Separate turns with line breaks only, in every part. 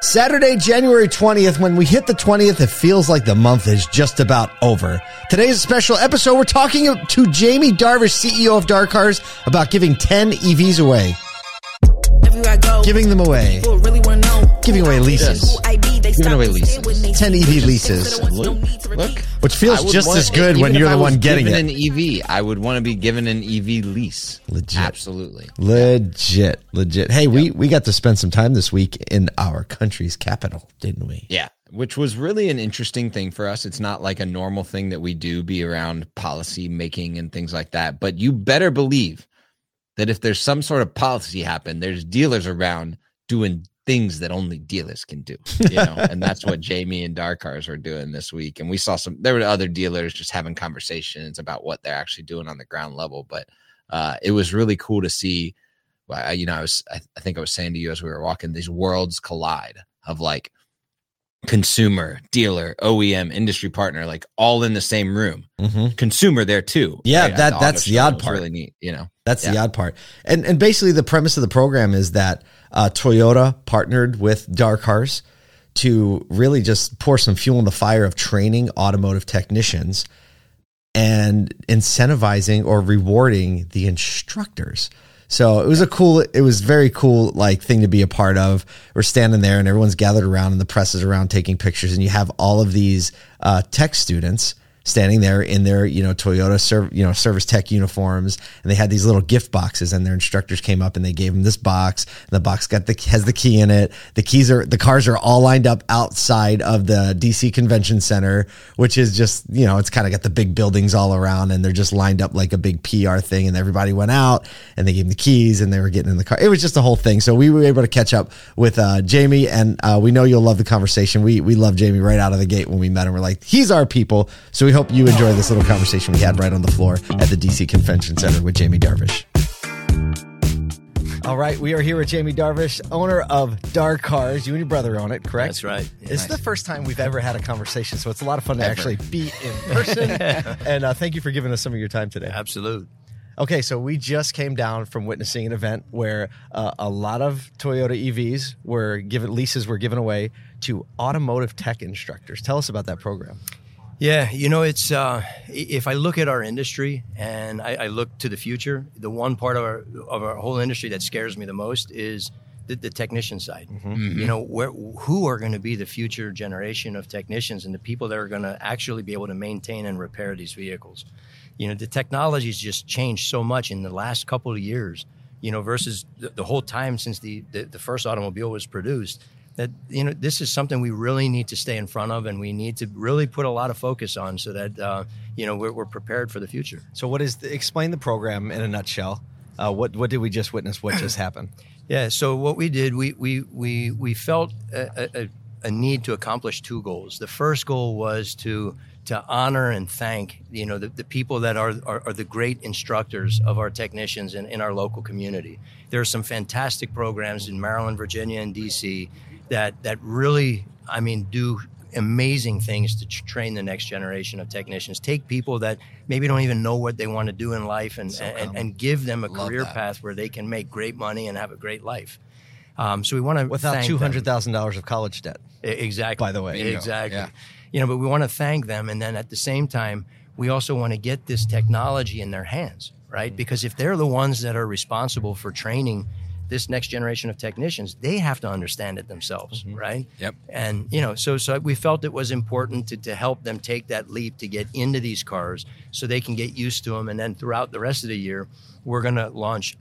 Saturday, January 20th, when we hit the 20th, it feels like the month is just about over. Today's a special episode. We're talking to Jamie Darvish, CEO of DARCARS, about giving 10 EVs away. Giving them away. Giving away leases.
Giving away leases.
10 EV leases.
Look, look.
Which feels just
want-
as good when you're the one getting
given
it.
an EV, I would want to be given an EV lease.
Legit.
Absolutely.
Legit, legit. Hey, we, we got to spend some time this week in our country's capital, didn't we?
Yeah, which was really an interesting thing for us. It's not like a normal thing that we do be around policy making and things like that. But you better believe that if there's some sort of policy happen, there's dealers around doing things that only dealers can do. You know, and that's what Jamie and DARCARS are doing this week. And we saw some there were other dealers just having conversations about what they're actually doing on the ground level. But uh it was really cool to see I- you know, I was I, I think I was saying to you as we were walking, these worlds collide of like consumer, dealer, OEM, industry partner, like all in the same room.
Mm-hmm.
Consumer there too.
Yeah,
at
that-
auto
that's the odd part.
Really neat, you know.
That's the odd part. And and basically the premise of the program is that uh, Toyota partnered with DARCARS to really just pour some fuel in the fire of training automotive technicians and incentivizing or rewarding the instructors. So it was a cool, it was very cool, like thing to be a part of. We're standing there and everyone's gathered around and the press is around taking pictures and you have all of these uh, tech students standing there in their, you know, Toyota, serv- you know, service tech uniforms. And they had these little gift boxes and their instructors came up and they gave them this box. And the box got the, has the key in it. The keys are, the cars are all lined up outside of the DC convention center, which is just, you know, it's kind of got the big buildings all around and they're just lined up like a big PR thing. And everybody went out and they gave them the keys and they were getting in the car. It was just a whole thing. So we were able to catch up with uh, Jamie and uh, we know you'll love the conversation. We, we love Jamie right out of the gate when we met him. We're like, he's our people. So we hope you enjoy this little conversation we had right on the floor at the DC Convention Center with Jamie Darvish. All right, we are here with Jamie Darvish, owner of DARCARS. You and your brother own it, correct?
That's right.
This is the first time we've ever had a conversation, so it's a lot of fun to
Ever.
actually be in person. and uh, thank you for giving us some of your time today.
Absolute.
Okay, so we just came down from witnessing an event where uh, a lot of Toyota EVs were given leases were given away to automotive tech instructors. Tell us about that program.
Yeah, you know, it's uh, if I look at our industry and I, I look to the future, the one part of our of our whole industry that scares me the most is the, the technician side. You know, where who are going to be the future generation of technicians and the people that are going to actually be able to maintain and repair these vehicles. You know, the technology's just changed so much in the last couple of years. You know, versus the, the whole time since the, the the first automobile was produced. That you know, this is something we really need to stay in front of, and we need to really put a lot of focus on, so that uh, you know we're, we're prepared for the future.
So, what is the, explain the program in a nutshell? Uh, what what did we just witness? What just happened?
Yeah. So what we did, we we we we felt a, a, a need to accomplish two goals. The first goal was to to honor and thank you know the, the people that are, are are the great instructors of our technicians in, in our local community. There are some fantastic programs in Maryland, Virginia, and DC that that really, I mean, do amazing things to train the next generation of technicians. Take people that maybe don't even know what they want to do in life and and, and give them a
Love
career
that.
path where they can make great money and have a great life. Um, so we want to
Without
thank
two hundred thousand dollars of college debt.
Exactly.
By the way.
Exactly.
Yeah.
You know, but we want to thank them, and then at the same time, we also want to get this technology in their hands, right? Because if they're the ones that are responsible for training this next generation of technicians, they have to understand it themselves, right?
Yep.
And you know, so so we felt it was important to, to help them take that leap to get into these cars, so they can get used to them, and then throughout the rest of the year, we're going to launch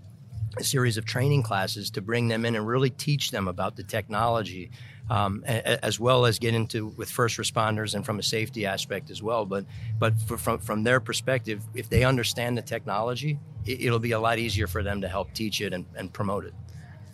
a series of training classes to bring them in and really teach them about the technology, um, as well as get into with first responders and from a safety aspect as well. But but for, from from their perspective, if they understand the technology, it'll be a lot easier for them to help teach it and, and promote it.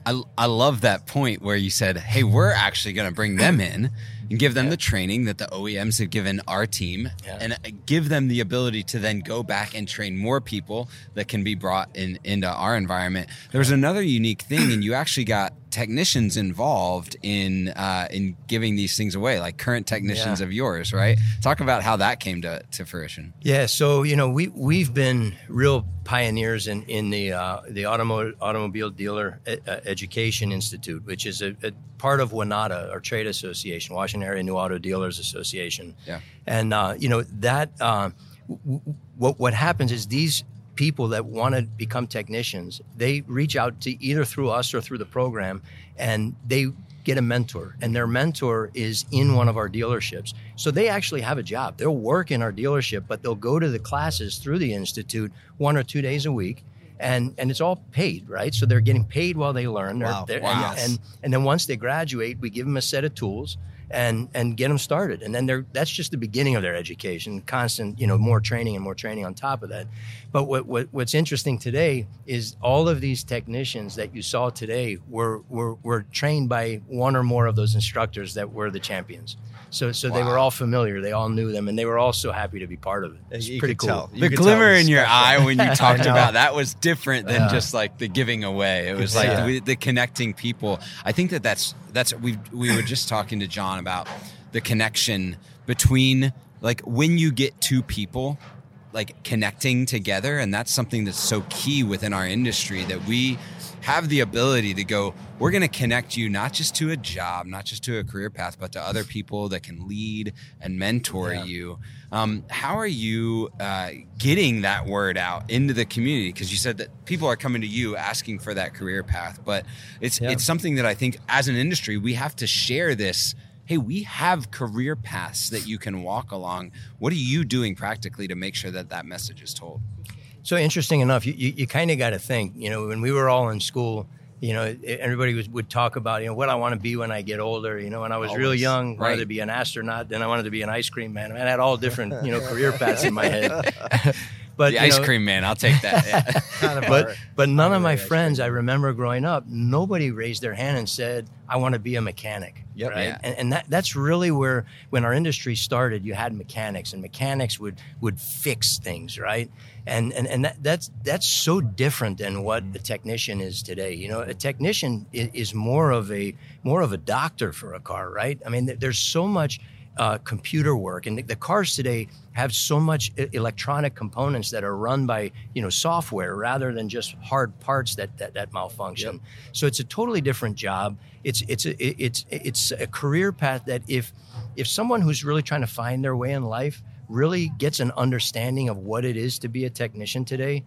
I, I love that point where you said, "Hey, we're actually going to bring them in and give them the training that the OEMs have given our team
Yeah.
and uh, give them the ability to then go back and train more people that can be brought in into our environment. There was another unique thing, and you actually got technicians involved in uh, in giving these things away, like current technicians
Yeah.
of yours, right? Talk about how that came to, to fruition.
Yeah, so you know we we've been real pioneers in in the uh, the automo- automobile dealer e- uh, education institute, which is a, a part of WANADA, our trade association, Washington Area New Auto Dealers Association.
Yeah.
and uh, you know that uh, w- what what happens is these people that want to become technicians, they reach out to either through us or through the program, and they get a mentor, and their mentor is in one of our dealerships. So they actually have a job. They'll work in our dealership, but they'll go to the classes through the institute one or two days a week. And, and it's all paid, right? So they're getting paid while they learn.
Wow.
Wow.
And, and and then once they graduate, we give them a set of tools and and get them started. And then they're that's just the beginning of their education. Constant, you know, more training and more training on top of that. But what, what what's interesting today is all of these technicians that you saw today were were were trained by one or more of those instructors that were the champions. So so they were all familiar. They all knew them, and they were all so happy to be part of it. It's
You
pretty
could
cool.
tell.
The
could tell
glimmer in your eye when you talked about that was different than
Yeah.
just like the giving away. It was like
Yeah.
the, the connecting people. I think that that's that's we we were just talking to John about the connection between like when you get two people like connecting together and that's something that's so key within our industry that we have the ability to go we're going to connect you not just to a job not just to a career path but to other people that can lead and mentor
Yeah.
you um, how are you uh, getting that word out into the community because you said that people are coming to you asking for that career path but it's
Yeah.
it's something that i think as an industry we have to share this hey we have career paths that you can walk along what are you doing practically to make sure that that message is told
So interesting enough, you, you, you kind of got to think, you know, when we were all in school, you know, everybody was, would talk about, you know, what I want to be when I get older. You know, when I was real
Always.
young, I wanted to be an astronaut. Then I wanted to be an ice cream man. I had all different, you know, career paths in my head. but
the ice
know,
cream man i'll take that yeah.
Kind of
but
our-
but none of my friends I remember growing up, nobody raised their hand and said, "I want to be a mechanic."
Yep.
Right.
Yeah.
And, and that that's really where when our industry started, you had mechanics, and mechanics would would fix things, right? And and and that, that's that's so different than what a technician is today. You know, a technician is, is more of a more of a doctor for a car, right? I mean, there's so much uh, computer work, and the, the cars today have so much electronic components that are run by you know software rather than just hard parts that that, that malfunction. So it's a totally different job. It's it's a, it's it's a career path that if if someone who's really trying to find their way in life really gets an understanding of what it is to be a technician today.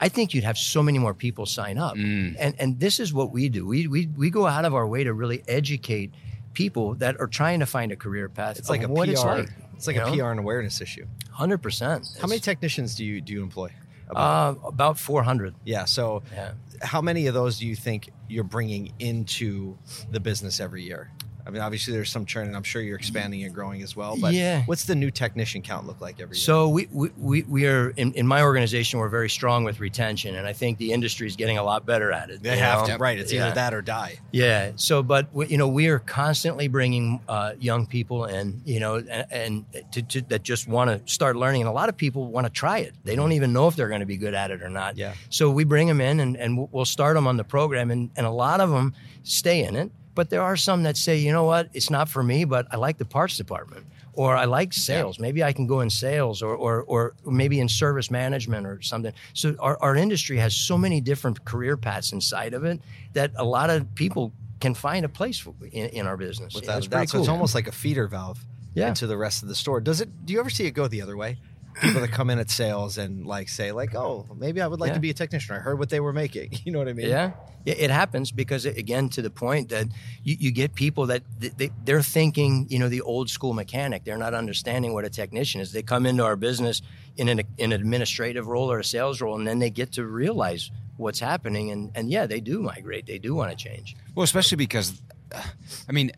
I think you'd have so many more people sign up.
Mm.
And and this is what we do. We, we we go out of our way to really educate people that are trying to find a career path.
It's like a
what
PR.
it's like.
It's like a
know?
PR and awareness issue.
Hundred percent.
How many technicians do you do you employ? About-
Uh, about four hundred.
yeah. So,
Yeah.
how many of those do you think you're bringing into the business every year? I mean, obviously there's some churn, and I'm sure you're expanding and growing as well. But
Yeah.
what's the new technician count look like every year?
So we, we, we, we are in, in my organization. We're very strong with retention, and I think the industry is getting a lot better at it.
they have
know?
to, right? It's
Yeah.
either that or die.
Yeah. So, but you know, we are constantly bringing uh, young people in, you know, and, and to, to, that just want to start learning. And a lot of people want to try it. They don't even know if they're going to be good at it or not.
Yeah.
So we bring them in and, and we'll- we'll start them on the program, and, and a lot of them stay in it. But there are some that say, you know what, it's not for me, but I like the parts department. Or I like sales. Maybe I can go in sales or, or, or maybe in service management or something. So our, our industry has so many different career paths inside of it that a lot of people can find a place for, in, in our business.
With
Yeah, it's.
So it's almost like a feeder valve
Yeah.
into the rest of the store. Does it? Do you ever see it go the other way? People that come in at sales and like say like, oh, maybe I would like
Yeah.
to be a technician. I heard what they were making. You know what I mean?
Yeah, it, it happens because again, to the point that you, you get people that they, they're thinking, you know, the old school mechanic. They're not understanding what a technician is. They come into our business in an, in an administrative role or a sales role, and then they get to realize what's happening. And and yeah, they do migrate. They do want to change.
Well, especially because, uh, I mean,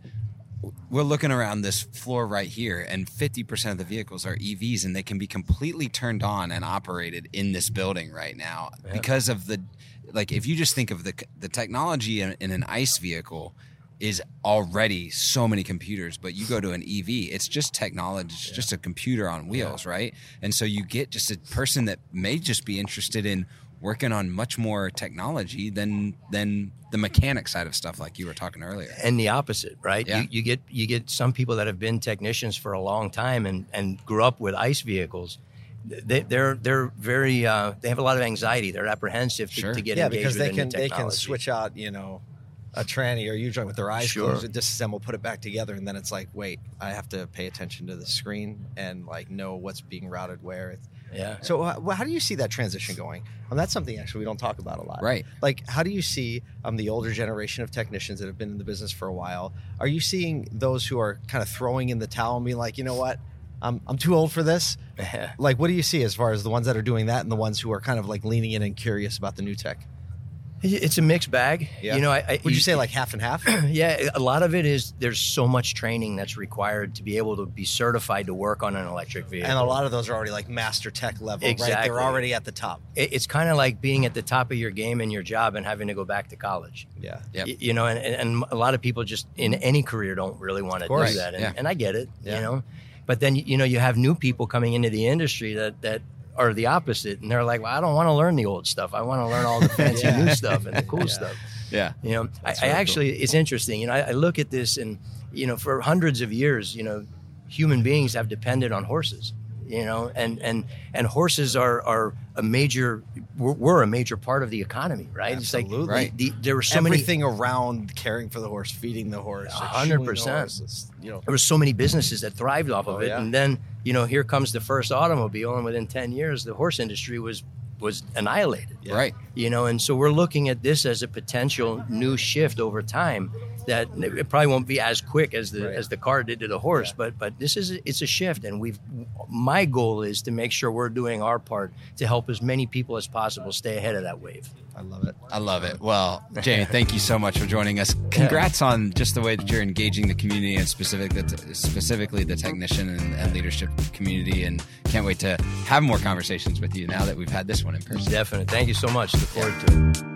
we're looking around this floor right here, and 50% of the vehicles are EVs, and they can be completely turned on and operated in this building right now because of the, like, if you just think of the the technology in, in an ICE vehicle is already so many computers, but you go to an EV, it's just technology, it's just a computer on wheels, right? And so you get just a person that may just be interested in working on much more technology than than the mechanic side of stuff like you were talking earlier.
and the opposite, right?
Yeah.
You, you get you get some people that have been technicians for a long time and and grew up with ICE vehicles. They, they're they're very uh, they have a lot of anxiety. They're apprehensive to,
Sure.
to get
yeah,
engaged
because they can
the
they can switch out, you know, a tranny or U joint with their eyes
Sure.
closed, and disassemble, put it back together, and then it's like, wait, I have to pay attention to the screen and like know what's being routed where. It's,
Yeah.
so, uh, well, how do you see that transition going? Um, that's something actually we don't talk about a lot.
Right.
Like, how do you see um, the older generation of technicians that have been in the business for a while? Are you seeing those who are kind of throwing in the towel and being like, you know what, I'm I'm too old for this? Like, what do you see as far as the ones that are doing that and the ones who are kind of like leaning in and curious about the new tech?
It's a mixed bag.
Yeah.
You know, I, I
Would you say like half and half?
yeah, a lot of it is there's so much training that's required to be able to be certified to work on an electric vehicle.
And a lot of those are already like master tech level, right?
Exactly.
They're already at the top.
It- it's kind of like being at the top of your game in your job and having to go back to college.
Yeah.
Yep.
Y- You know, and, and a lot of people just in any career don't really want to do that, and,
Yeah.
and I get it.
Yeah.
You know, but then you know you have new people coming into the industry that that are the opposite, and they're like, "Well, I don't want to learn the old stuff. I want to learn all the fancy
Yeah.
new stuff and the cool
Yeah.
stuff."
Yeah.
You know, I, I
very cool.
actually it's interesting. You know, I, I look at this, and you know, for hundreds of years, you know, human beings have depended on horses. You know, and and and horses are are a major were, were a major part of the economy, right? It's
Absolutely.
like
Right.
the, there were so many
Everything around caring for the horse, feeding the horse,
hundred
shoeing the
percent.
horse, it's, You know,
there were so many businesses that thrived off of
Oh,
it
yeah.
and then you know here comes the first automobile and within 10 years the horse industry was was annihilated
Yeah.
Right.
you know and so we're looking at this as a potential new shift over time that it probably won't be as quick as the
Right.
as the car did to the horse
Yeah.
but but this is it's a shift and we've my goal is to make sure we're doing our part to help as many people as possible stay ahead of that wave
I love it.
I love it. Well, Jamie, thank you so much for joining us. Congrats on just the way that you're engaging the community and specific specifically the technician and, and leadership community. And can't wait to have more conversations with you now that we've had this one in person.
definitely thank you so much look forward to it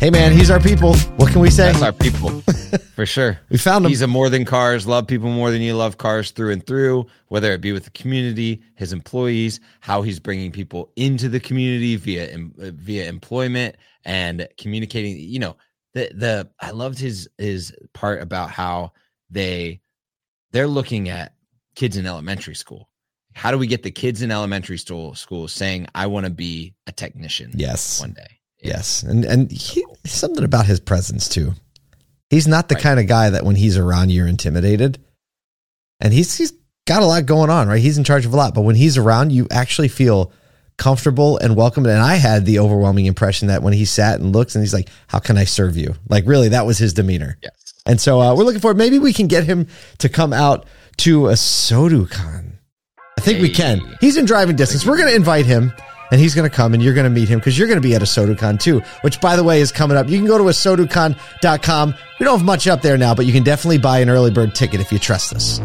Hey man, he's our people. What can we say?
That's our people, for sure.
we found him.
He's a more than cars, love people more than you love cars through and through, whether it be with the community, his employees, how he's bringing people into the community via via employment and communicating, you know, the the I loved his his part about how they they're looking at kids in elementary school. How do we get the kids in elementary school school saying I want to be a technician
yes.
one day?
Yes. And and he, something about his presence too. He's not the
Right.
kind of guy that when he's around you're intimidated. And he's he's got a lot going on, right? He's in charge of a lot, but when he's around you actually feel comfortable and welcome. And I had the overwhelming impression that when he sat and looks and he's like, "How can I serve you?" Like really that was his demeanor.
Yes.
And so uh, we're looking for maybe we can get him to come out to ASOTU CON. I think we can. He's in driving distance. We're going to invite him and he's going to come and you're going to meet him because you're going to be at ASOTU CON too, which by the way is coming up. You can go to ASOTUCON.com. We don't have much up there now, but you can definitely buy an early bird ticket if you trust us.